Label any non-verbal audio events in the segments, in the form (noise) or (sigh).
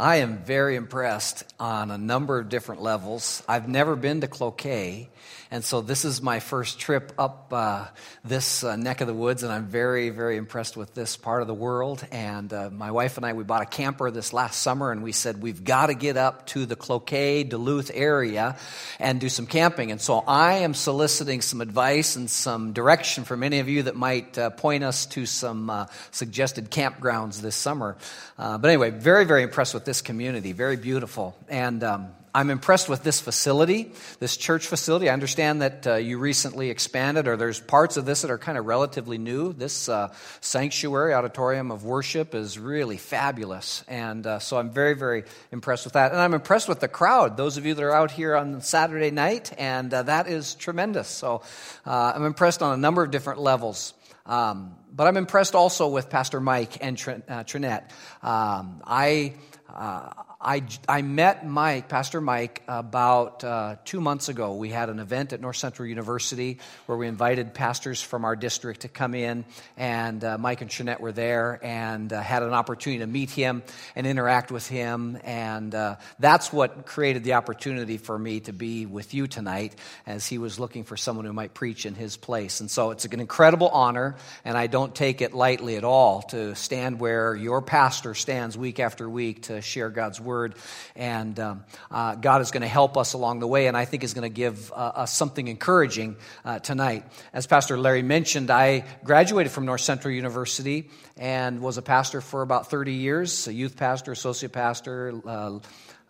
I am very impressed on a number of different levels. I've never been to Cloquet, and so this is my first trip up uh, this uh, neck of the woods, and I'm very, very impressed with this part of the world. And uh, my wife and I, we bought a camper this last summer, and we said we've got to get up to the Cloquet, Duluth area and do some camping. And so I am soliciting some advice and some direction from any of you that might uh, point us to some uh, suggested campgrounds this summer. Uh, but anyway, very, very impressed with this community. Very beautiful. And um, I'm impressed with this facility, this church facility. I understand that uh, you recently expanded, or there's parts of this that are kind of relatively new. This uh, sanctuary, auditorium of worship, is really fabulous. And uh, so I'm very, very impressed with that. And I'm impressed with the crowd, those of you that are out here on Saturday night, and uh, that is tremendous. So uh, I'm impressed on a number of different levels. Um, but I'm impressed also with Pastor Mike and Tr- uh, Trinette. Um, I, uh, I, I met Mike, Pastor Mike, about uh, two months ago. We had an event at North Central University where we invited pastors from our district to come in, and uh, Mike and Trinette were there and uh, had an opportunity to meet him and interact with him. And uh, that's what created the opportunity for me to be with you tonight as he was looking for someone who might preach in his place. And so it's an incredible honor, and I don't take it lightly at all to stand where your pastor stands week after week to share God's word Word. And um, uh, God is going to help us along the way, and I think is going to give uh, us something encouraging uh, tonight. As Pastor Larry mentioned, I graduated from North Central University and was a pastor for about 30 years, a youth pastor, associate pastor. Uh,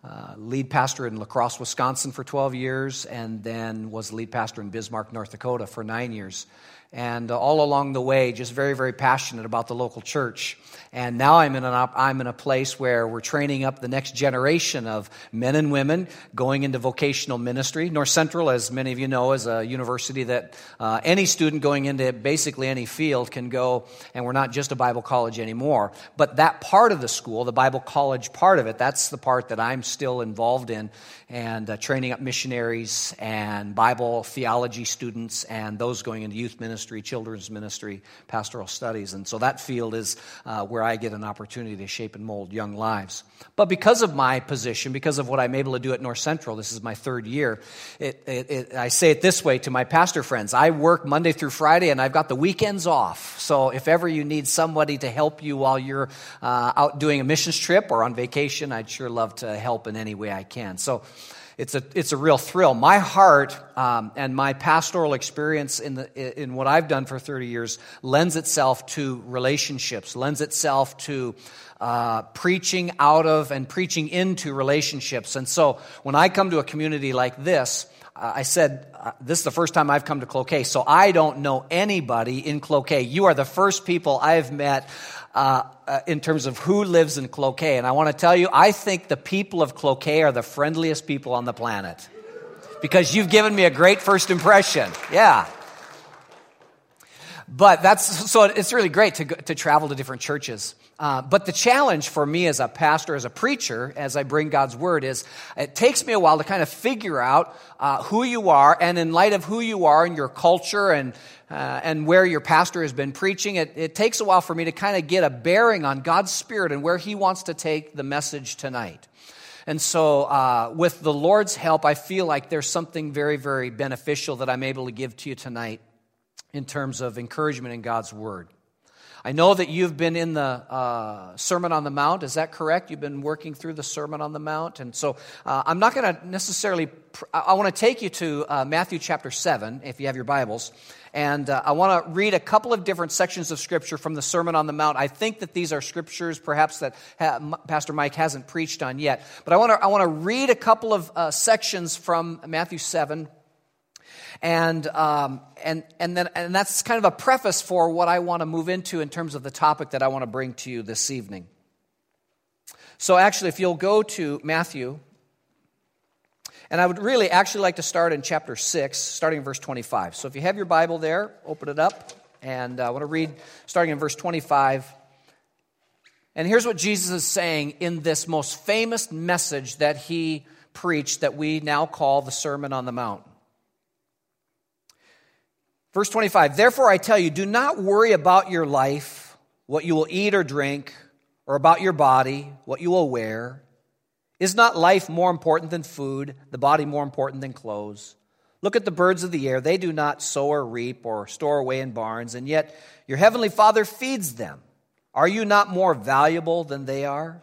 uh, lead pastor in La Crosse, Wisconsin for 12 years, and then was lead pastor in Bismarck, North Dakota for nine years and all along the way, just very, very passionate about the local church. And now I'm in, an op- I'm in a place where we're training up the next generation of men and women going into vocational ministry. North Central, as many of you know, is a university that uh, any student going into basically any field can go, and we're not just a Bible college anymore. But that part of the school, the Bible college part of it, that's the part that I'm still involved in, and uh, training up missionaries and Bible theology students and those going into youth ministry ministry, children's ministry, pastoral studies. And so that field is uh, where I get an opportunity to shape and mold young lives. But because of my position, because of what I'm able to do at North Central, this is my third year, it, it, it, I say it this way to my pastor friends I work Monday through Friday and I've got the weekends off. So if ever you need somebody to help you while you're uh, out doing a missions trip or on vacation, I'd sure love to help in any way I can. So it's a, it's a real thrill. My heart um, and my pastoral experience in, the, in what I've done for 30 years lends itself to relationships, lends itself to uh, preaching out of and preaching into relationships. And so when I come to a community like this, uh, I said, uh, this is the first time I've come to Cloquet, so I don't know anybody in Cloquet. You are the first people I've met uh, uh, in terms of who lives in Cloquet. And I want to tell you, I think the people of Cloquet are the friendliest people on the planet because you've given me a great first impression. Yeah. But that's so it's really great to, to travel to different churches. Uh, but the challenge for me as a pastor, as a preacher, as I bring God's word, is it takes me a while to kind of figure out uh, who you are, and in light of who you are and your culture and uh, and where your pastor has been preaching, it, it takes a while for me to kind of get a bearing on God's spirit and where He wants to take the message tonight. And so, uh, with the Lord's help, I feel like there's something very, very beneficial that I'm able to give to you tonight in terms of encouragement in God's Word. I know that you've been in the uh, Sermon on the Mount. Is that correct? You've been working through the Sermon on the Mount. And so uh, I'm not going to necessarily, pr- I want to take you to uh, Matthew chapter 7, if you have your Bibles. And uh, I want to read a couple of different sections of Scripture from the Sermon on the Mount. I think that these are Scriptures perhaps that ha- Pastor Mike hasn't preached on yet. But I want to, I want to read a couple of uh, sections from Matthew 7 and, um, and, and, then, and that's kind of a preface for what I want to move into in terms of the topic that I want to bring to you this evening. So, actually, if you'll go to Matthew, and I would really actually like to start in chapter 6, starting in verse 25. So, if you have your Bible there, open it up. And uh, I want to read starting in verse 25. And here's what Jesus is saying in this most famous message that he preached that we now call the Sermon on the Mount. Verse 25, therefore I tell you, do not worry about your life, what you will eat or drink, or about your body, what you will wear. Is not life more important than food, the body more important than clothes? Look at the birds of the air. They do not sow or reap or store away in barns, and yet your heavenly Father feeds them. Are you not more valuable than they are?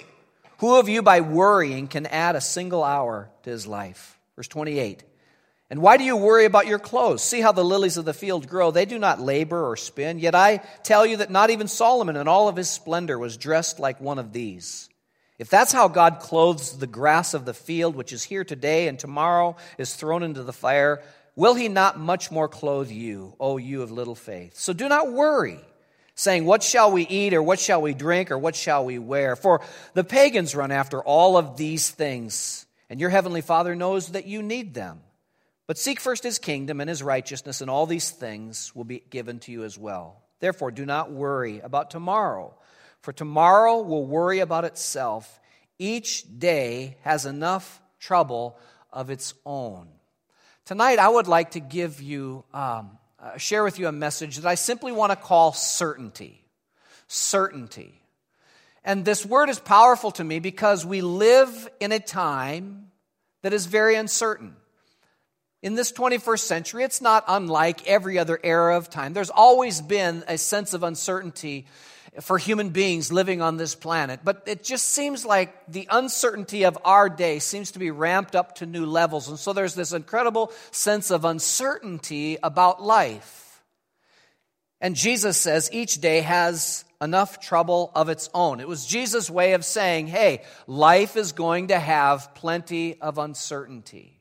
Who of you, by worrying, can add a single hour to his life? Verse 28. And why do you worry about your clothes? See how the lilies of the field grow. They do not labor or spin. Yet I tell you that not even Solomon in all of his splendor was dressed like one of these. If that's how God clothes the grass of the field, which is here today and tomorrow is thrown into the fire, will he not much more clothe you, O you of little faith? So do not worry, saying, What shall we eat, or what shall we drink, or what shall we wear? For the pagans run after all of these things, and your heavenly Father knows that you need them. But seek first his kingdom and his righteousness, and all these things will be given to you as well. Therefore, do not worry about tomorrow for tomorrow will worry about itself. Each day has enough trouble of its own. Tonight, I would like to give you, um, uh, share with you a message that I simply want to call certainty. Certainty. And this word is powerful to me because we live in a time that is very uncertain. In this 21st century, it's not unlike every other era of time. There's always been a sense of uncertainty for human beings living on this planet. But it just seems like the uncertainty of our day seems to be ramped up to new levels. And so there's this incredible sense of uncertainty about life. And Jesus says each day has enough trouble of its own. It was Jesus' way of saying, hey, life is going to have plenty of uncertainty.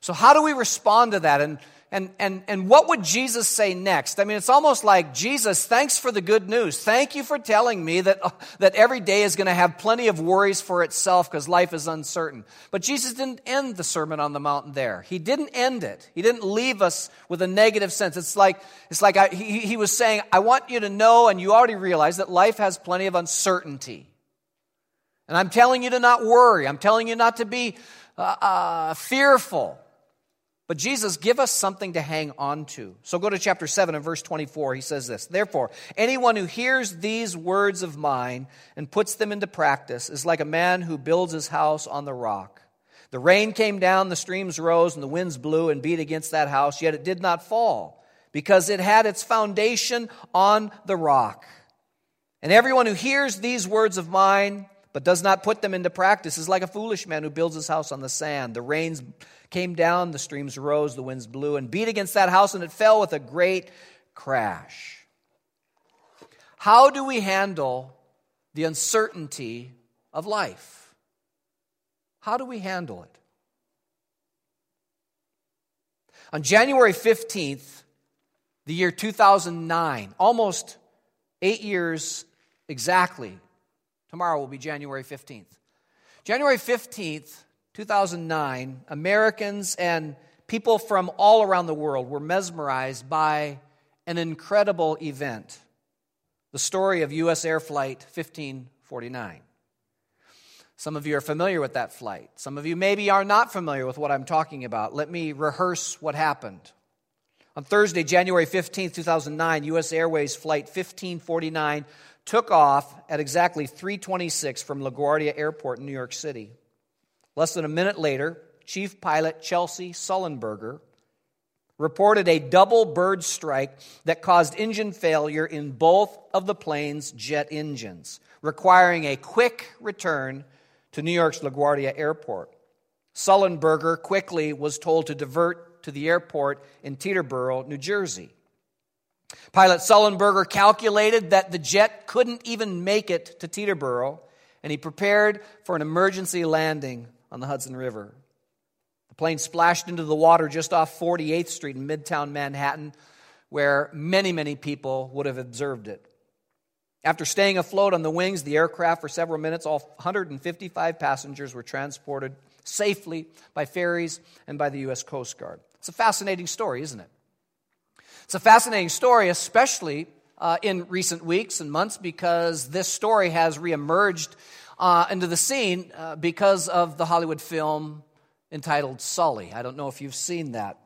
So, how do we respond to that? And and, and, and what would Jesus say next? I mean, it's almost like, Jesus, thanks for the good news. Thank you for telling me that, that every day is going to have plenty of worries for itself because life is uncertain. But Jesus didn't end the Sermon on the Mountain there. He didn't end it. He didn't leave us with a negative sense. It's like, it's like I, he, he was saying, I want you to know, and you already realize, that life has plenty of uncertainty. And I'm telling you to not worry. I'm telling you not to be uh, uh, fearful. But Jesus, give us something to hang on to. So go to chapter 7 and verse 24. He says this Therefore, anyone who hears these words of mine and puts them into practice is like a man who builds his house on the rock. The rain came down, the streams rose, and the winds blew and beat against that house, yet it did not fall, because it had its foundation on the rock. And everyone who hears these words of mine but does not put them into practice is like a foolish man who builds his house on the sand. The rains came down, the streams rose, the winds blew, and beat against that house, and it fell with a great crash. How do we handle the uncertainty of life? How do we handle it? On January 15th, the year 2009, almost eight years exactly, tomorrow will be January 15th. January 15th, 2009, Americans and people from all around the world were mesmerized by an incredible event the story of U.S. Air Flight 1549. Some of you are familiar with that flight. Some of you maybe are not familiar with what I'm talking about. Let me rehearse what happened. On Thursday, January 15, 2009, U.S. Airways Flight 1549 took off at exactly 326 from LaGuardia Airport in New York City. Less than a minute later, Chief Pilot Chesley Sullenberger reported a double bird strike that caused engine failure in both of the plane's jet engines, requiring a quick return to New York's LaGuardia Airport. Sullenberger quickly was told to divert to the airport in Teterboro, New Jersey. Pilot Sullenberger calculated that the jet couldn't even make it to Teterboro, and he prepared for an emergency landing on the Hudson River. The plane splashed into the water just off 48th Street in Midtown Manhattan, where many, many people would have observed it. After staying afloat on the wings the aircraft for several minutes, all 155 passengers were transported safely by ferries and by the U.S. Coast Guard. It's a fascinating story, isn't it? It's a fascinating story, especially uh, in recent weeks and months, because this story has reemerged uh, into the scene uh, because of the Hollywood film entitled Sully. I don't know if you've seen that,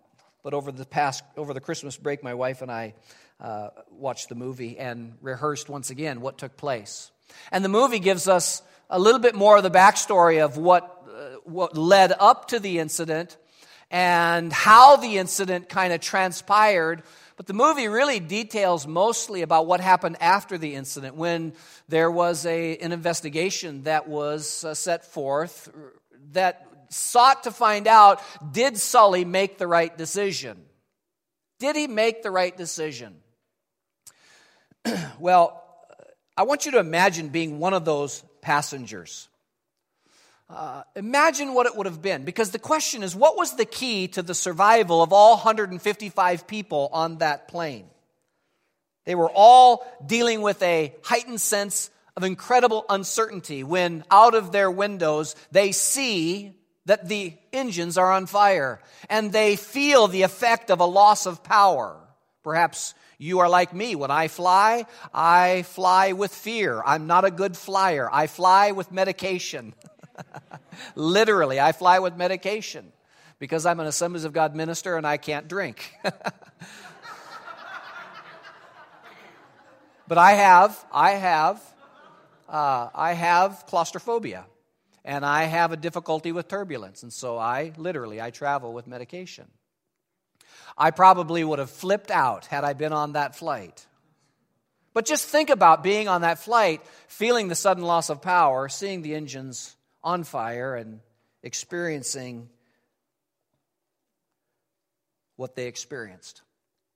but over the past over the Christmas break, my wife and I uh, watched the movie and rehearsed once again what took place. And the movie gives us a little bit more of the backstory of what what led up to the incident and how the incident kind of transpired. But the movie really details mostly about what happened after the incident when there was a, an investigation that was uh, set forth that sought to find out did Sully make the right decision? Did he make the right decision? (clears throat) well, I want you to imagine being one of those passengers. Uh, imagine what it would have been. Because the question is what was the key to the survival of all 155 people on that plane? They were all dealing with a heightened sense of incredible uncertainty when out of their windows they see that the engines are on fire and they feel the effect of a loss of power. Perhaps you are like me. When I fly, I fly with fear. I'm not a good flyer. I fly with medication. (laughs) Literally, I fly with medication because I'm an Assemblies of God minister and I can't drink. (laughs) but I have, I have, uh, I have claustrophobia and I have a difficulty with turbulence. And so I literally, I travel with medication. I probably would have flipped out had I been on that flight. But just think about being on that flight, feeling the sudden loss of power, seeing the engines on fire and experiencing what they experienced.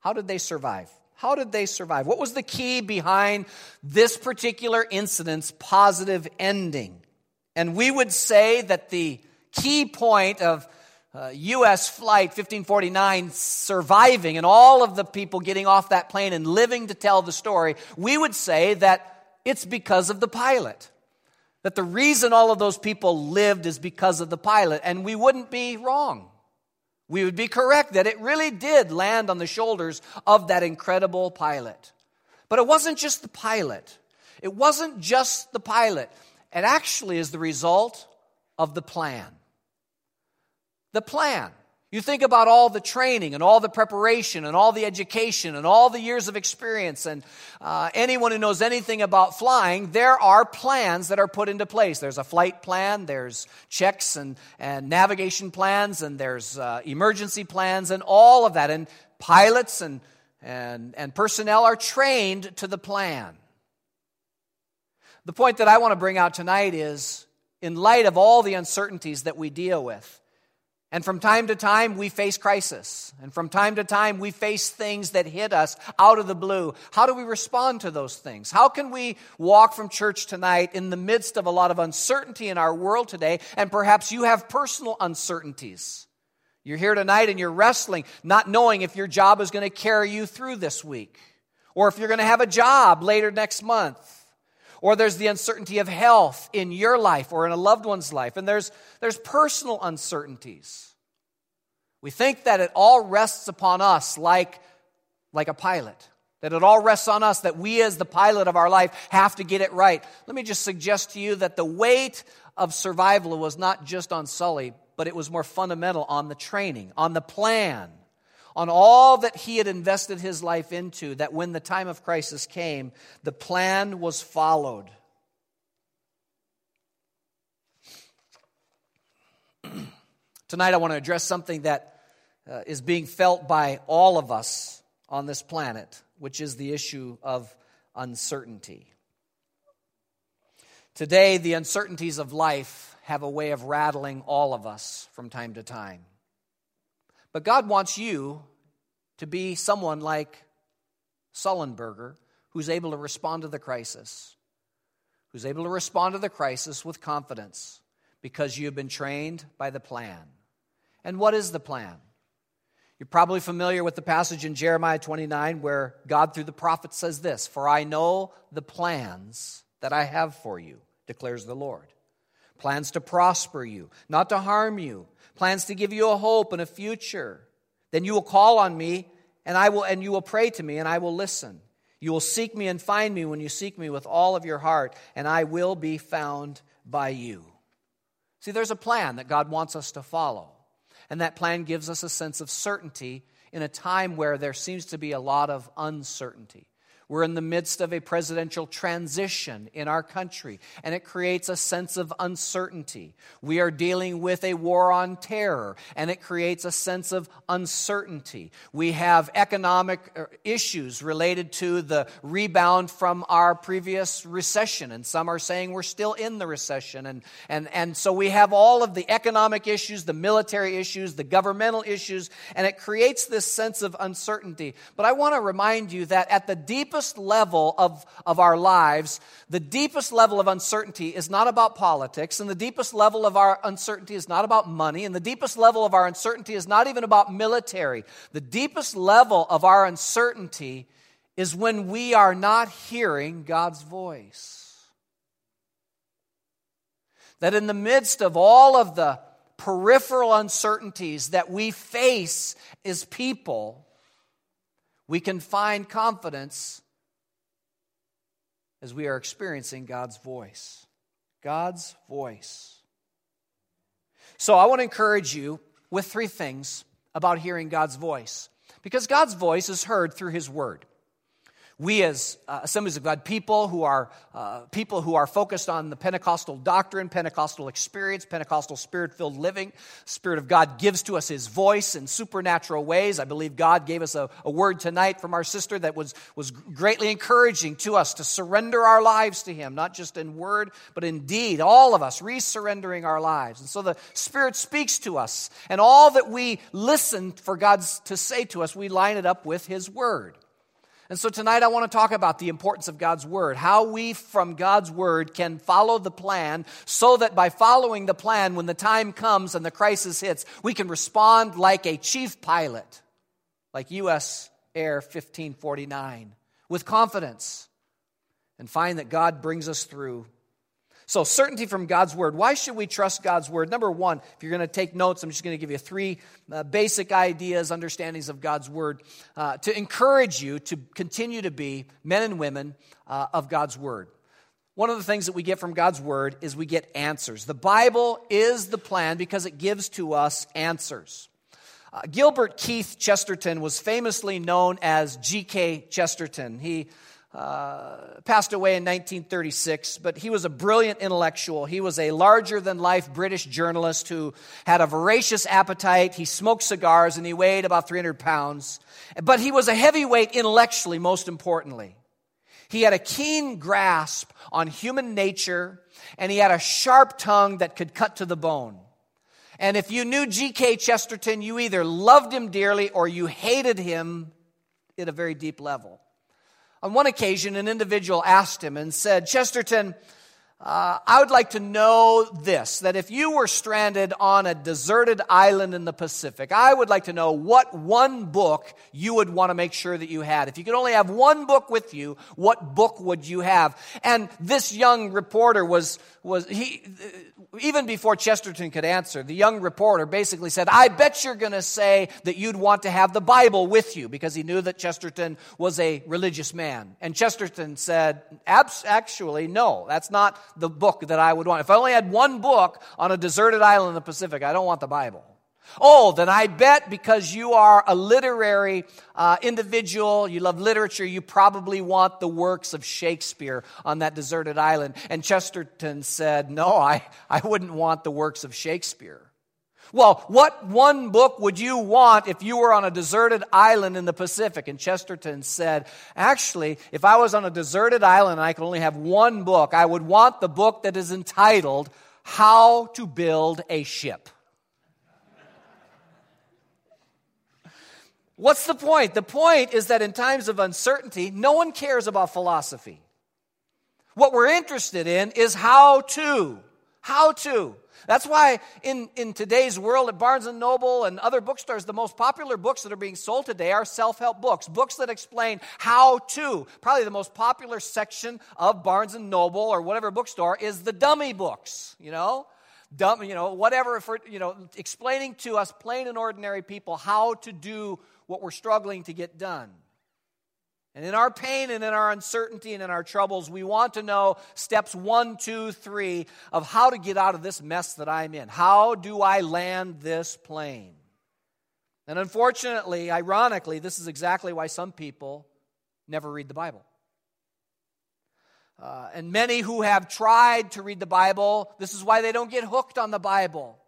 How did they survive? How did they survive? What was the key behind this particular incident's positive ending? And we would say that the key point of uh, U.S. Flight 1549 surviving and all of the people getting off that plane and living to tell the story, we would say that it's because of the pilot. That the reason all of those people lived is because of the pilot, and we wouldn't be wrong. We would be correct that it really did land on the shoulders of that incredible pilot. But it wasn't just the pilot. It wasn't just the pilot. It actually is the result of the plan. The plan. You think about all the training and all the preparation and all the education and all the years of experience, and uh, anyone who knows anything about flying, there are plans that are put into place. There's a flight plan, there's checks and, and navigation plans, and there's uh, emergency plans, and all of that. And pilots and, and, and personnel are trained to the plan. The point that I want to bring out tonight is in light of all the uncertainties that we deal with, and from time to time, we face crisis. And from time to time, we face things that hit us out of the blue. How do we respond to those things? How can we walk from church tonight in the midst of a lot of uncertainty in our world today? And perhaps you have personal uncertainties. You're here tonight and you're wrestling, not knowing if your job is going to carry you through this week, or if you're going to have a job later next month or there's the uncertainty of health in your life or in a loved one's life, and there's, there's personal uncertainties. We think that it all rests upon us like, like a pilot, that it all rests on us, that we, as the pilot of our life, have to get it right. Let me just suggest to you that the weight of survival was not just on Sully, but it was more fundamental on the training, on the plan on all that he had invested his life into, that when the time of crisis came, the plan was followed. (clears throat) Tonight, I want to address something that uh, is being felt by all of us on this planet, which is the issue of uncertainty. Today, the uncertainties of life have a way of rattling all of us from time to time. But God wants you to be someone like Sullenberger, who's able to respond to the crisis, who's able to respond to the crisis with confidence because you have been trained by the plan. And what is the plan? You're probably familiar with the passage in Jeremiah 29 where God, through the prophet, says this For I know the plans that I have for you, declares the Lord. Plans to prosper you, not to harm you, plans to give you a hope and a future. Then you will call on me, and I will and you will pray to me, and I will listen. You will seek me and find me when you seek me with all of your heart, and I will be found by you. See, there's a plan that God wants us to follow. And that plan gives us a sense of certainty in a time where there seems to be a lot of uncertainty. We're in the midst of a presidential transition in our country, and it creates a sense of uncertainty. We are dealing with a war on terror, and it creates a sense of uncertainty. We have economic uh, issues related to the rebound from our previous recession, and some are saying we're still in the recession. And, and, and so we have all of the economic issues, the military issues, the governmental issues, and it creates this sense of uncertainty. But I want to remind you that at the deep deepest level of, of our lives, the deepest level of uncertainty is not about politics, and the deepest level of our uncertainty is not about money, and the deepest level of our uncertainty is not even about military. The deepest level of our uncertainty is when we are not hearing God's voice. That in the midst of all of the peripheral uncertainties that we face as people, we can find confidence as we are experiencing God's voice. God's voice. So I want to encourage you with three things about hearing God's voice. Because God's voice is heard through His Word we as uh, assemblies of god people who are uh, people who are focused on the pentecostal doctrine pentecostal experience pentecostal spirit filled living spirit of god gives to us his voice in supernatural ways. I believe god gave us a, a word tonight from our sister that was, was greatly encouraging to us to surrender our lives to him not just in word but in deed. All of us resurrendering our lives. And so the spirit speaks to us and all that we listen for god to say to us we line it up with his word and so tonight I want to talk about the importance of God's Word, how we from God's Word can follow the plan so that by following the plan, when the time comes and the crisis hits, we can respond like a chief pilot, like U.S. Air 1549, with confidence and find that God brings us through so, certainty from God's word. Why should we trust God's word? Number one, if you're going to take notes, I'm just going to give you three uh, basic ideas, understandings of God's word uh, to encourage you to continue to be men and women uh, of God's word. One of the things that we get from God's word is we get answers. The Bible is the plan because it gives to us answers. Uh, Gilbert Keith Chesterton was famously known as G.K. Chesterton. He uh, passed away in 1936, but he was a brilliant intellectual. He was a larger than life British journalist who had a voracious appetite. He smoked cigars and he weighed about 300 pounds. But he was a heavyweight intellectually, most importantly. He had a keen grasp on human nature and he had a sharp tongue that could cut to the bone. And if you knew G.K. Chesterton, you either loved him dearly or you hated him at a very deep level. On one occasion, an individual asked him and said, Chesterton, uh, I would like to know this that if you were stranded on a deserted island in the Pacific, I would like to know what one book you would want to make sure that you had. If you could only have one book with you, what book would you have? And this young reporter was, was he, even before Chesterton could answer, the young reporter basically said, I bet you're going to say that you'd want to have the Bible with you because he knew that Chesterton was a religious man. And Chesterton said, actually, no, that's not the book that I would want. If I only had one book on a deserted island in the Pacific, I don't want the Bible. Oh, then I bet because you are a literary uh, individual, you love literature, you probably want the works of Shakespeare on that deserted island. And Chesterton said, No, I, I wouldn't want the works of Shakespeare. Well, what one book would you want if you were on a deserted island in the Pacific? And Chesterton said, Actually, if I was on a deserted island and I could only have one book, I would want the book that is entitled How to Build a Ship. What's the point? The point is that in times of uncertainty, no one cares about philosophy. What we're interested in is how to. How to. That's why in, in today's world at Barnes and Noble and other bookstores, the most popular books that are being sold today are self-help books, books that explain how to. Probably the most popular section of Barnes and Noble or whatever bookstore is the dummy books, you know? Dumb, you know, whatever for, you know, explaining to us plain and ordinary people how to do what we're struggling to get done. And in our pain and in our uncertainty and in our troubles, we want to know steps one, two, three of how to get out of this mess that I'm in. How do I land this plane? And unfortunately, ironically, this is exactly why some people never read the Bible. Uh, and many who have tried to read the Bible, this is why they don't get hooked on the Bible.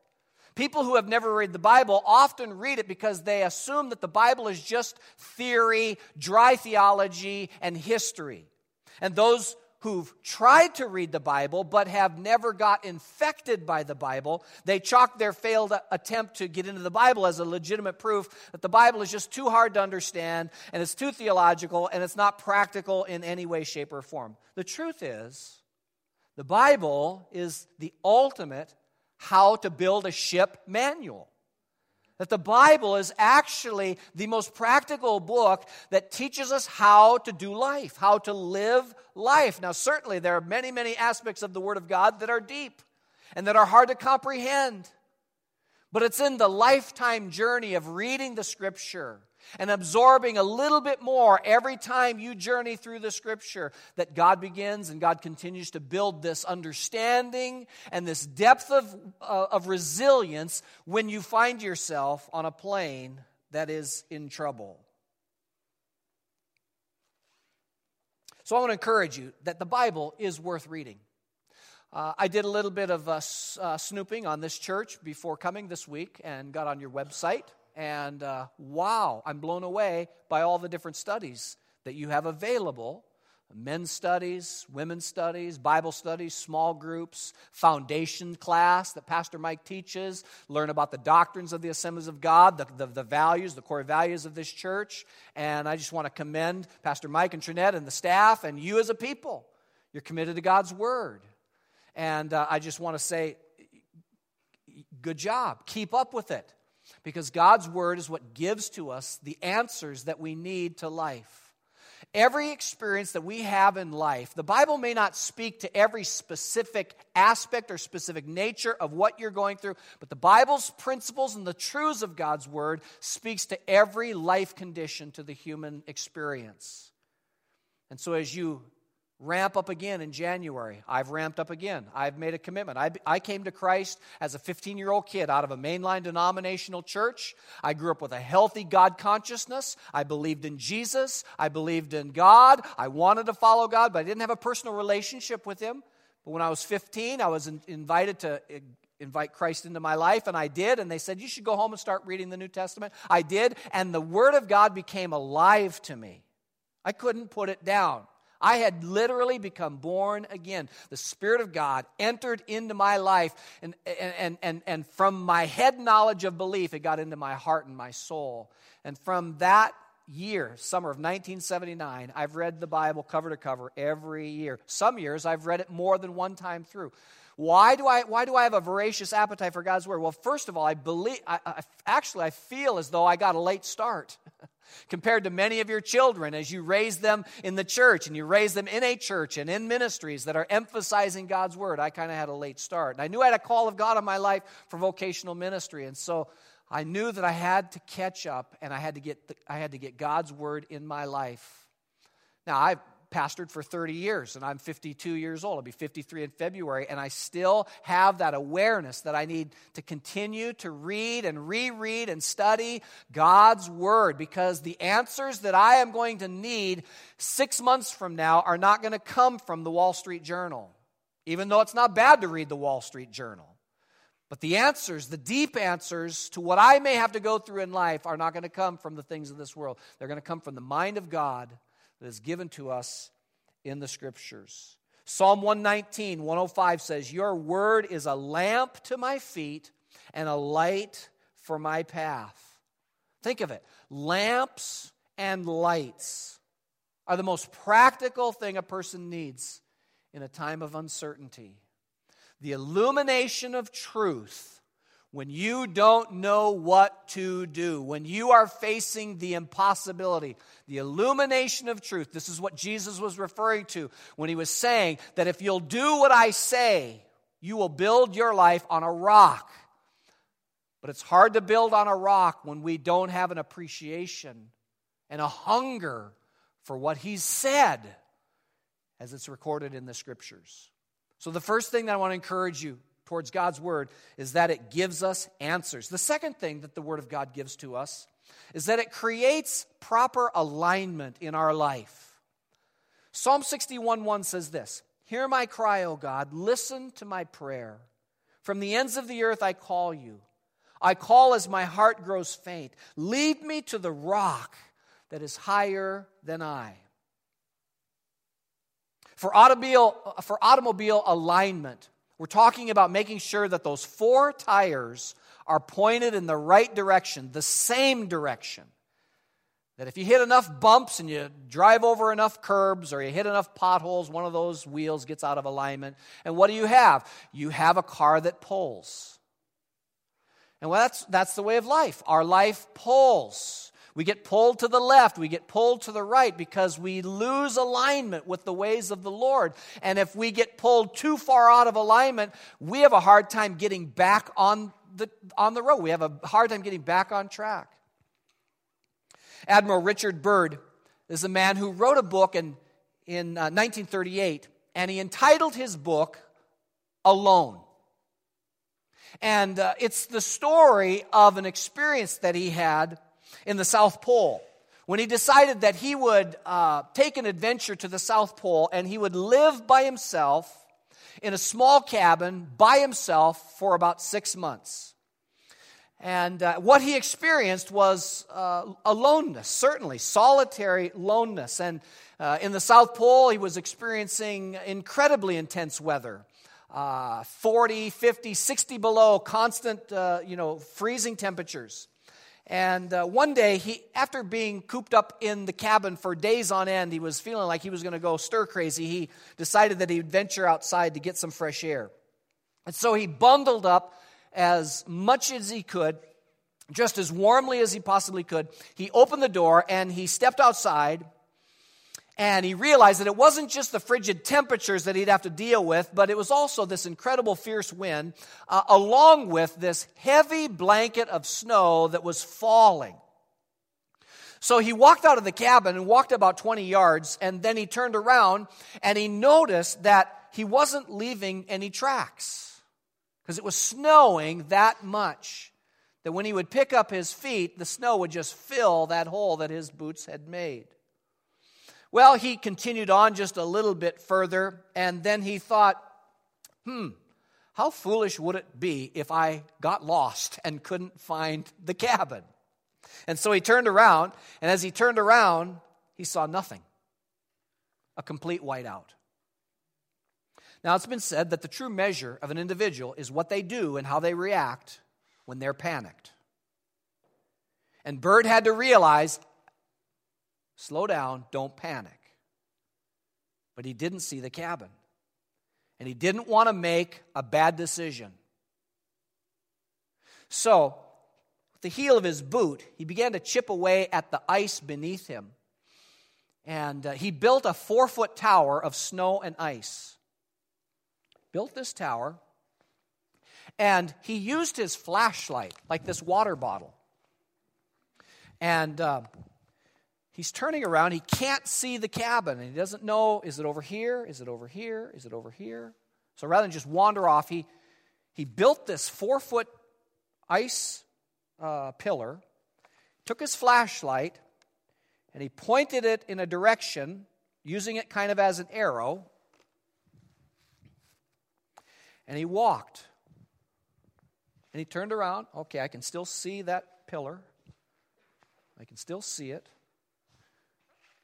People who have never read the Bible often read it because they assume that the Bible is just theory, dry theology, and history. And those who've tried to read the Bible but have never got infected by the Bible, they chalk their failed attempt to get into the Bible as a legitimate proof that the Bible is just too hard to understand and it's too theological and it's not practical in any way, shape, or form. The truth is, the Bible is the ultimate how to build a ship manual. That the Bible is actually the most practical book that teaches us how to do life, how to live life. Now, certainly, there are many, many aspects of the Word of God that are deep and that are hard to comprehend. But it's in the lifetime journey of reading the Scripture and absorbing a little bit more every time you journey through the scripture that God begins and God continues to build this understanding and this depth of, uh, of resilience when you find yourself on a plane that is in trouble. So I want to encourage you that the Bible is worth reading. Uh, I did a little bit of uh, uh, snooping on this church before coming this week and got on your website. And uh, wow, I'm blown away by all the different studies that you have available men's studies, women's studies, Bible studies, small groups, foundation class that Pastor Mike teaches, learn about the doctrines of the assemblies of God, the, the, the, values, the core values of this church. And I just want to commend Pastor Mike and Trinette and the staff and you as a people. You're committed to God's word. And uh, I just want to say, good job. Keep up with it because God's Word is what gives to us the answers that we need to life. Every experience that we have in life, the Bible may not speak to every specific aspect or specific nature of what you're going through, but the Bible's principles and the truths of God's Word speaks to every life condition to the human experience. And so as you ramp up again in January. I've ramped up again. I've made a commitment. I, I came to Christ as a 15 year old kid out of a mainline denominational church. I grew up with a healthy God consciousness. I believed in Jesus. I believed in God. I wanted to follow God, but I didn't have a personal relationship with Him. But when I was 15, I was in, invited to uh, invite Christ into my life, and I did. And they said, You should go home and start reading the New Testament. I did, and the Word of God became alive to me. I couldn't put it down. I had literally become born again. The Spirit of God entered into my life, and, and, and, and from my head knowledge of belief, it got into my heart and my soul. And from that year, summer of 1979, I've read the Bible cover to cover every year. Some years I've read it more than one time through. Why do I, why do I have a voracious appetite for God's Word? Well, first of all, I believe, I, I, actually, I feel as though I got a late start. (laughs) compared to many of your children as you raise them in the church and you raise them in a church and in ministries that are emphasizing God's word. I kind of had a late start. And I knew I had a call of God on my life for vocational ministry. And so I knew that I had to catch up and I had to get, the, I had to get God's word in my life. Now, I've pastored for 30 years and I'm 52 years old. I'll be 53 in February, and I still have that awareness that I need to continue to read and reread and study God's Word because the answers that I am going to need six months from now are not going to come from the Wall Street Journal, even though it's not bad to read the Wall Street Journal. But the answers, the deep answers to what I may have to go through in life, are not going to come from the things of this world. They're going to come from the mind of God that is given to us in the scriptures. Psalm 119, 105 says, Your word is a lamp to my feet and a light for my path. Think of it lamps and lights are the most practical thing a person needs in a time of uncertainty. The illumination of truth when you don't know what to do, when you are facing the impossibility, the illumination of truth. This is what Jesus was referring to when he was saying that if you'll do what I say, you will build your life on a rock. But it's hard to build on a rock when we don't have an appreciation and a hunger for what he's said as it's recorded in the scriptures. So, the first thing that I want to encourage you towards God's word is that it gives us answers. The second thing that the word of God gives to us is that it creates proper alignment in our life. Psalm 61 1 says this Hear my cry, O God, listen to my prayer. From the ends of the earth I call you. I call as my heart grows faint. Lead me to the rock that is higher than I. For automobile, for automobile alignment, we're talking about making sure that those four tires are pointed in the right direction, the same direction. That if you hit enough bumps and you drive over enough curbs or you hit enough potholes, one of those wheels gets out of alignment. And what do you have? You have a car that pulls. And well, that's, that's the way of life. Our life pulls. We get pulled to the left, we get pulled to the right because we lose alignment with the ways of the Lord. And if we get pulled too far out of alignment, we have a hard time getting back on the, on the road. We have a hard time getting back on track. Admiral Richard Byrd is a man who wrote a book in, in uh, 1938, and he entitled his book Alone. And uh, it's the story of an experience that he had in the South Pole when he decided that he would uh, take an adventure to the South Pole and he would live by himself in a small cabin by himself for about six months. And uh, what he experienced was uh, aloneness, certainly, solitary loneness. And uh, in the South Pole, he was experiencing incredibly intense weather. Uh, 40, 50, 60 below, constant, uh, you know, freezing temperatures. And uh, one day, he, after being cooped up in the cabin for days on end, he was feeling like he was going to go stir crazy. He decided that he'd venture outside to get some fresh air. And so he bundled up as much as he could, just as warmly as he possibly could. He opened the door and he stepped outside and he realized that it wasn't just the frigid temperatures that he'd have to deal with, but it was also this incredible fierce wind, uh, along with this heavy blanket of snow that was falling. So he walked out of the cabin and walked about 20 yards, and then he turned around and he noticed that he wasn't leaving any tracks because it was snowing that much that when he would pick up his feet, the snow would just fill that hole that his boots had made. Well, he continued on just a little bit further, and then he thought, hmm, how foolish would it be if I got lost and couldn't find the cabin? And so he turned around, and as he turned around, he saw nothing a complete whiteout. Now, it's been said that the true measure of an individual is what they do and how they react when they're panicked. And Byrd had to realize Slow down, don't panic. But he didn't see the cabin. And he didn't want to make a bad decision. So, with the heel of his boot, he began to chip away at the ice beneath him. And uh, he built a four foot tower of snow and ice. Built this tower, and he used his flashlight, like this water bottle. And uh, He's turning around. He can't see the cabin, and he doesn't know is it over here? Is it over here? Is it over here? So rather than just wander off, he, he built this four foot ice uh, pillar, took his flashlight, and he pointed it in a direction, using it kind of as an arrow, and he walked. And he turned around. Okay, I can still see that pillar. I can still see it.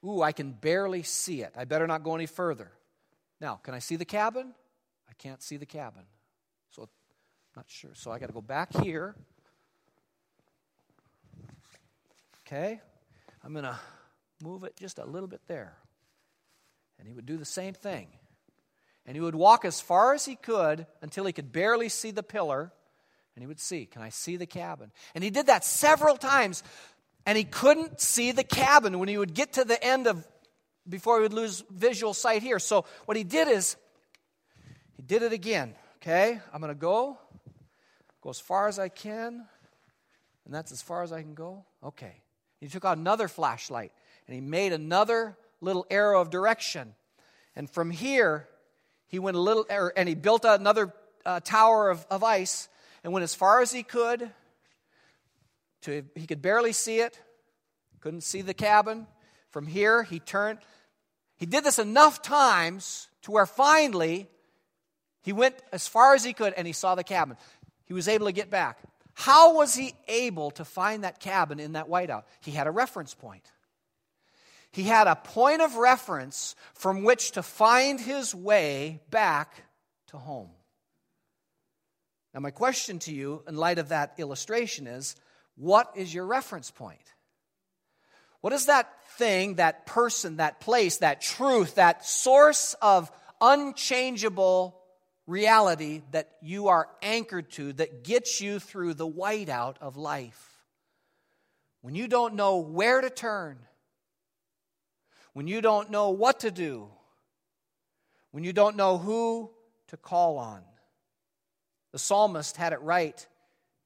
Ooh, I can barely see it. I better not go any further. Now, can I see the cabin? I can't see the cabin. So, not sure. So, I got to go back here. Okay? I'm going to move it just a little bit there. And he would do the same thing. And he would walk as far as he could until he could barely see the pillar. And he would see, can I see the cabin? And he did that several times and he couldn't see the cabin when he would get to the end of before he would lose visual sight here. So what he did is he did it again. Okay, I'm going to go, go as far as I can, and that's as far as I can go. Okay. He took out another flashlight and he made another little arrow of direction. And from here, he went a little, and he built another uh, tower of, of ice and went as far as he could to, he could barely see it, couldn't see the cabin. From here, he turned. He did this enough times to where finally he went as far as he could and he saw the cabin. He was able to get back. How was he able to find that cabin in that whiteout? He had a reference point. He had a point of reference from which to find his way back to home. Now, my question to you, in light of that illustration, is what is your reference point? What is that thing, that person, that place, that truth, that source of unchangeable reality that you are anchored to that gets you through the whiteout of life? When you don't know where to turn, when you don't know what to do, when you don't know who to call on. The psalmist had it right.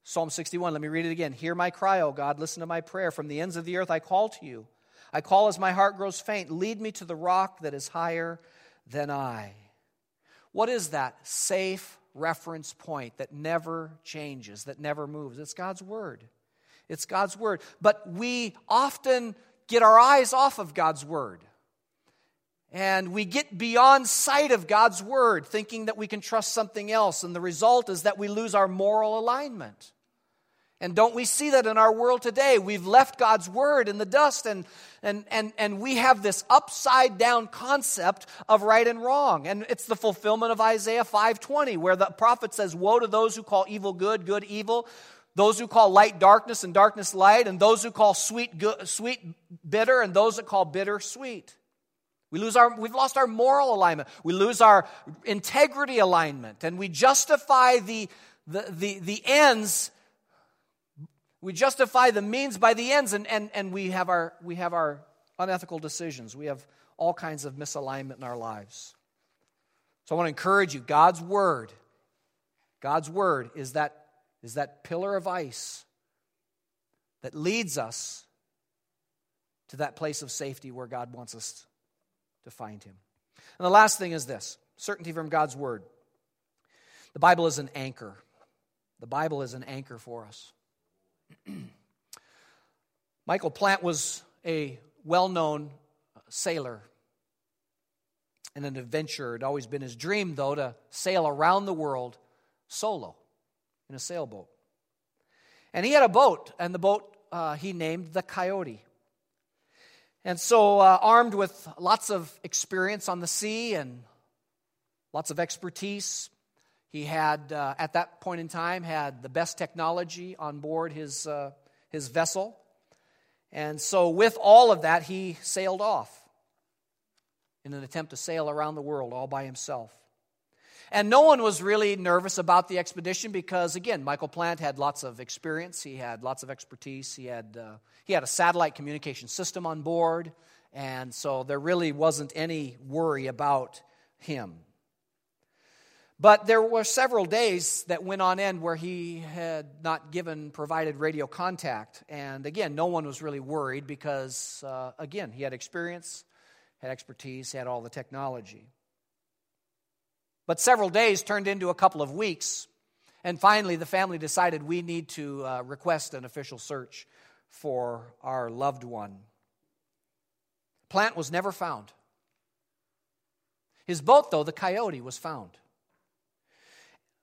Psalm 61, let me read it again. Hear my cry, O God, listen to my prayer. From the ends of the earth I call to you. I call as my heart grows faint. Lead me to the rock that is higher than I. What is that safe reference point that never changes, that never moves? It's God's Word. It's God's Word. But we often get our eyes off of God's Word. And we get beyond sight of God's Word, thinking that we can trust something else. And the result is that we lose our moral alignment. And don't we see that in our world today? We've left God's Word in the dust, and, and, and, and we have this upside down concept of right and wrong. And it's the fulfillment of Isaiah 5.20, where the prophet says, Woe to those who call evil good, good evil, those who call light darkness and darkness light, and those who call sweet, good, sweet bitter, and those that call bitter sweet. We lose our, we've lost our moral alignment. We lose our integrity alignment. And we justify the, the, the, the ends, we justify the means by the ends, and, and, and we, have our, we have our unethical decisions. We have all kinds of misalignment in our lives. So I want to encourage you God's Word, God's Word is that, is that pillar of ice that leads us to that place of safety where God wants us to find him. And the last thing is this certainty from God's word. The Bible is an anchor. The Bible is an anchor for us. Michael Plant was a well known sailor and an adventurer. It had always been his dream, though, to sail around the world solo in a sailboat. And he had a boat, and the boat uh, he named the Coyote. And so, uh, armed with lots of experience on the sea and lots of expertise, he had, uh, at that point in time, had the best technology on board his, uh, his vessel. And so, with all of that, he sailed off in an attempt to sail around the world all by himself. And no one was really nervous about the expedition because, again, Michael Plant had lots of experience. He had lots of expertise. He had, uh, he had a satellite communication system on board. And so there really wasn't any worry about him. But there were several days that went on end where he had not given provided radio contact. And again, no one was really worried because, uh, again, he had experience, had expertise, had all the technology. But several days turned into a couple of weeks. And finally, the family decided we need to uh, request an official search for our loved one. Plant was never found. His boat, though, the coyote, was found.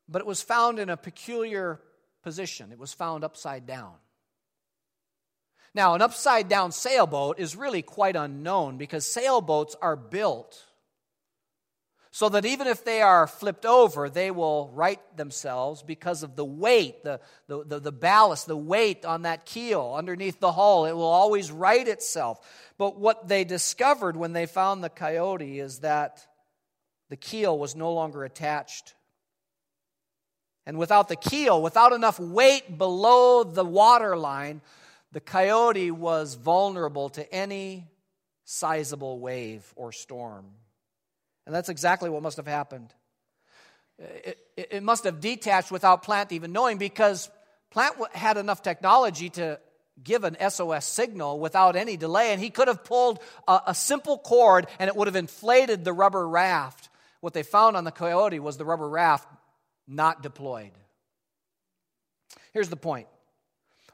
But it was found in a peculiar position. It was found upside down. Now, an upside down sailboat is really quite unknown because sailboats are built so that even if they are flipped over, they will right themselves because of the weight, the, the, the, the, ballast, the weight on that keel underneath the hull. It will always right itself. But what they discovered when they found the coyote is that the keel was no longer attached. And without the keel, without enough weight below the water line, the coyote was vulnerable to any sizable wave or storm. And that's exactly what must have happened. It, it, it must have detached without Plant even knowing because Plant had enough technology to give an SOS signal without any delay, and he could have pulled a, a simple cord and it would have inflated the rubber raft. What they found on the Coyote was the rubber raft not deployed. Here's the point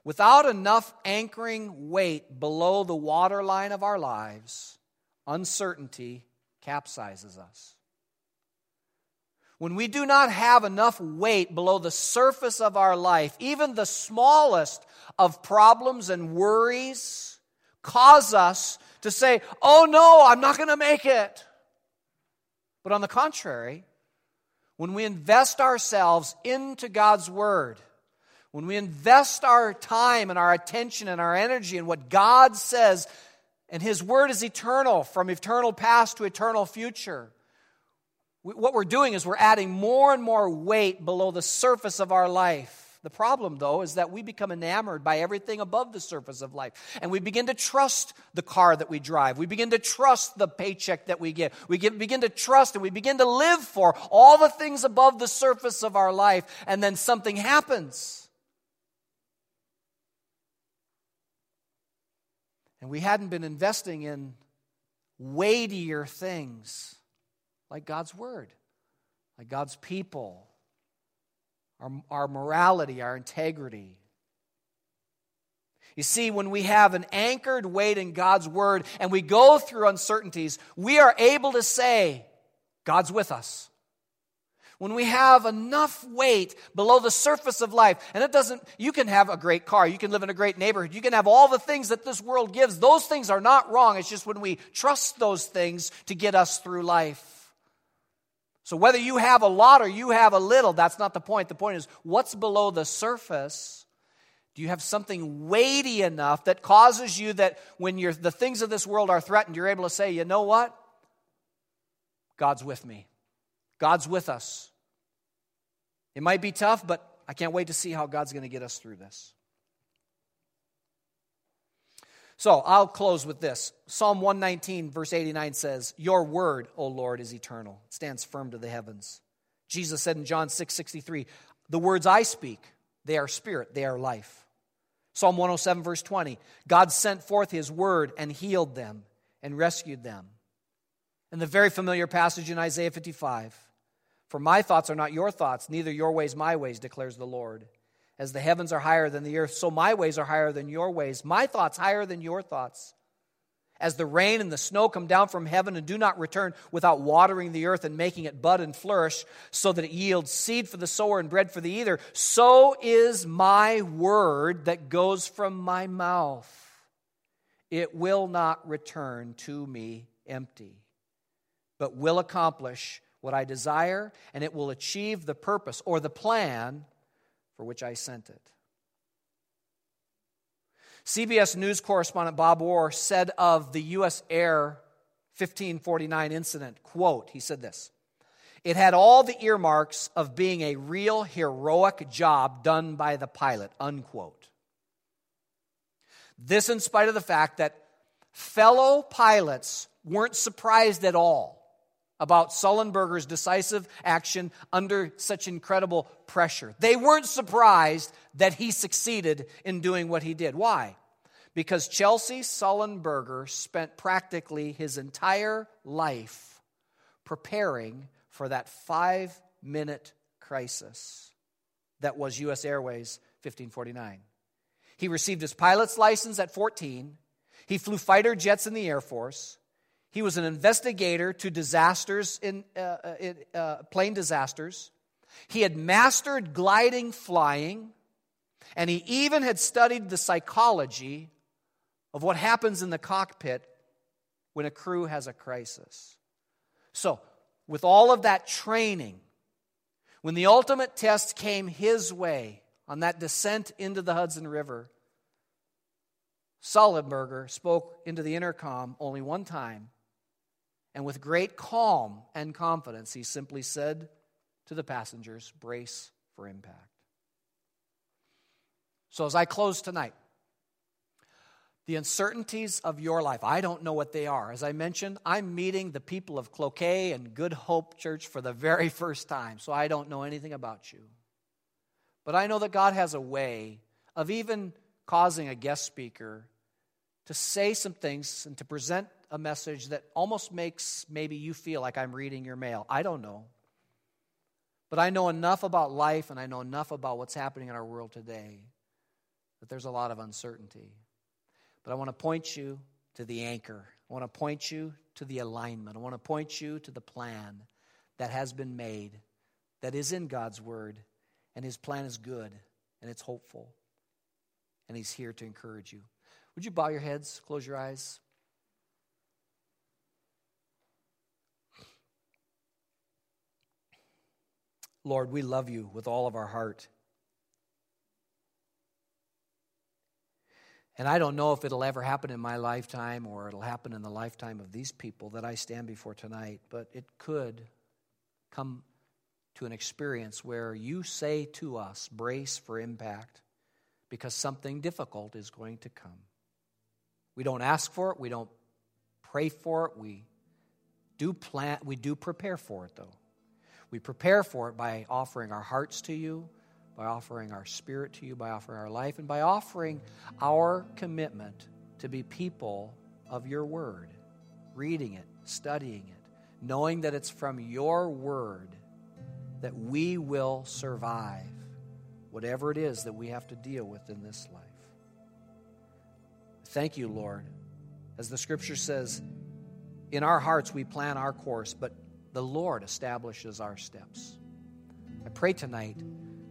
without enough anchoring weight below the waterline of our lives, uncertainty capsizes us. When we do not have enough weight below the surface of our life, even the smallest of problems and worries cause us to say, Oh no, I'm not going to make it. But on the contrary, when we invest ourselves into God's Word, when we invest our time and our attention and our energy in what God says, and His Word is eternal, from eternal past to eternal future, what we're doing is we're adding more and more weight below the surface of our life. The problem, though, is that we become enamored by everything above the surface of life. And we begin to trust the car that we drive. We begin to trust the paycheck that we get. We get, begin to trust and we begin to live for all the things above the surface of our life. And then something happens. And we hadn't been investing in weightier things like God's Word, like God's people, our, our morality, our integrity. You see, when we have an anchored weight in God's Word and we go through uncertainties, we are able to say, God's with us. When we have enough weight below the surface of life, and it doesn't, you can have a great car, you can live in a great neighborhood, you can have all the things that this world gives. Those things are not wrong. It's just when we trust those things to get us through life. So, whether you have a lot or you have a little, that's not the point. The point is, what's below the surface? Do you have something weighty enough that causes you that when you're, the things of this world are threatened, you're able to say, you know what? God's with me. God's with us. It might be tough, but I can't wait to see how God's going to get us through this. So I'll close with this. Psalm 119, verse 89 says, Your word, O Lord, is eternal. It stands firm to the heavens. Jesus said in John 6 63, The words I speak, they are spirit, they are life. Psalm 107, verse 20, God sent forth his word and healed them and rescued them. And the very familiar passage in Isaiah 55, For my thoughts are not your thoughts, neither your ways my ways, declares the Lord. As the heavens are higher than the earth, so my ways are higher than your ways, my thoughts higher than your thoughts. As the rain and the snow come down from heaven and do not return without watering the earth and making it bud and flourish, so that it yields seed for the sower and bread for the eater, so is my word that goes from my mouth. It will not return to me empty, but will accomplish what I desire, and it will achieve the purpose or the plan for which I sent it. CBS News correspondent Bob Orr said of the U.S. Air 1549 incident, quote, he said this, it had all the earmarks of being a real heroic job done by the pilot, unquote. This in spite of the fact that fellow pilots weren't surprised at all about Sullenberger's decisive action under such incredible pressure. They weren't surprised that he succeeded in doing what he did. Why? Because Chesley Sullenberger spent practically his entire life preparing for that five minute crisis that was U.S. Airways 1549. He received his pilot's license at 14. He flew fighter jets in the Air Force. He was an investigator to disasters in, uh, uh, in uh, plane disasters. He had mastered gliding flying, and he even had studied the psychology of what happens in the cockpit when a crew has a crisis. So, with all of that training, when the ultimate test came his way on that descent into the Hudson River, Sullenberger spoke into the intercom only one time and with great calm and confidence, he simply said to the passengers, Brace for impact. So, as I close tonight, the uncertainties of your life, I don't know what they are. As I mentioned, I'm meeting the people of Cloquet and Good Hope Church for the very (laughs) first time, so I don't know anything about you. But I know that God has a way of even causing a guest speaker to say some things and to present a message that almost makes maybe you feel like I'm reading your mail. I don't know. But I know enough about life and I know enough about what's happening in our world today that there's a lot of uncertainty. But I want to point you to the anchor I want to point you to the alignment. I want to point you to the plan that has been made, that is in God's Word, and His plan is good and it's hopeful. And He's here to encourage you. Would you bow your heads, close your eyes? Lord, we love you with all of our heart. And I don't know if it'll ever happen in my lifetime or it'll happen in the lifetime of these people that I stand before tonight, but it could come to an experience where you say to us, brace for impact, because something difficult is going to come. We don't ask for it, we don't pray for it, we do plan, we do prepare for it though. We prepare for it by offering our hearts to you, by offering our spirit to you, by offering our life, and by offering our commitment to be people of your word, reading it, studying it, knowing that it's from your word that we will survive whatever it is that we have to deal with in this life. Thank you, Lord. As the scripture says, in our hearts we plan our course, but the Lord establishes our steps. I pray tonight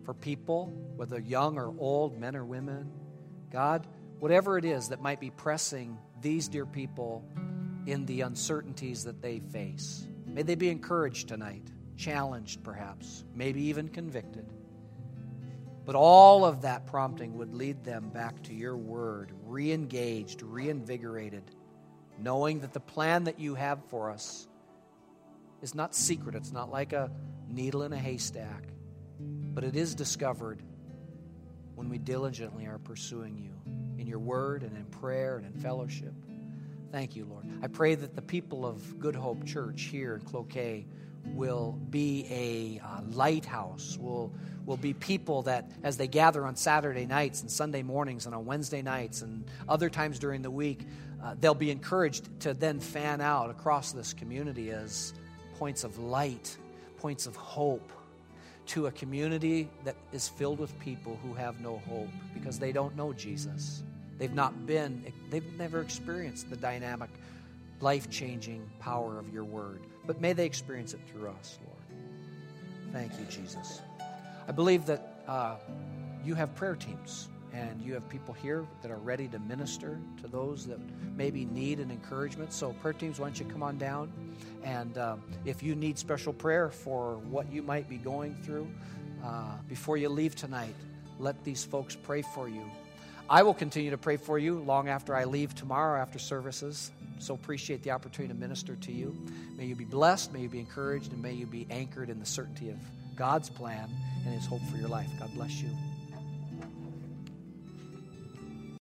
for people, whether young or old, men or women. God, whatever it is that might be pressing these dear people in the uncertainties that they face, may they be encouraged tonight, challenged perhaps, maybe even convicted. But all of that prompting would lead them back to your word, re engaged, reinvigorated, knowing that the plan that you have for us is not secret. It's not like a needle in a haystack but it is discovered when we diligently are pursuing you in your word and in prayer and in fellowship. Thank you, Lord. I pray that the people of Good Hope Church here in Cloquet will be a uh, lighthouse, will, will be people that, as they gather on Saturday nights and Sunday mornings and on Wednesday nights and other times during the week, uh, they'll be encouraged to then fan out across this community as points of light, points of hope, to a community that is filled with people who have no hope because they don't know Jesus. They've not been, they've never experienced the dynamic, life changing power of your word. But may they experience it through us, Lord. Thank you, Jesus. I believe that uh, you have prayer teams and you have people here that are ready to minister to those that maybe need an encouragement. So, prayer teams, why don't you come on down? And uh, if you need special prayer for what you might be going through, uh, before you leave tonight, let these folks pray for you. I will continue to pray for you long after I leave tomorrow after services. So appreciate the opportunity to minister to you. May you be blessed, may you be encouraged, and may you be anchored in the certainty of God's plan and His hope for your life. God bless you.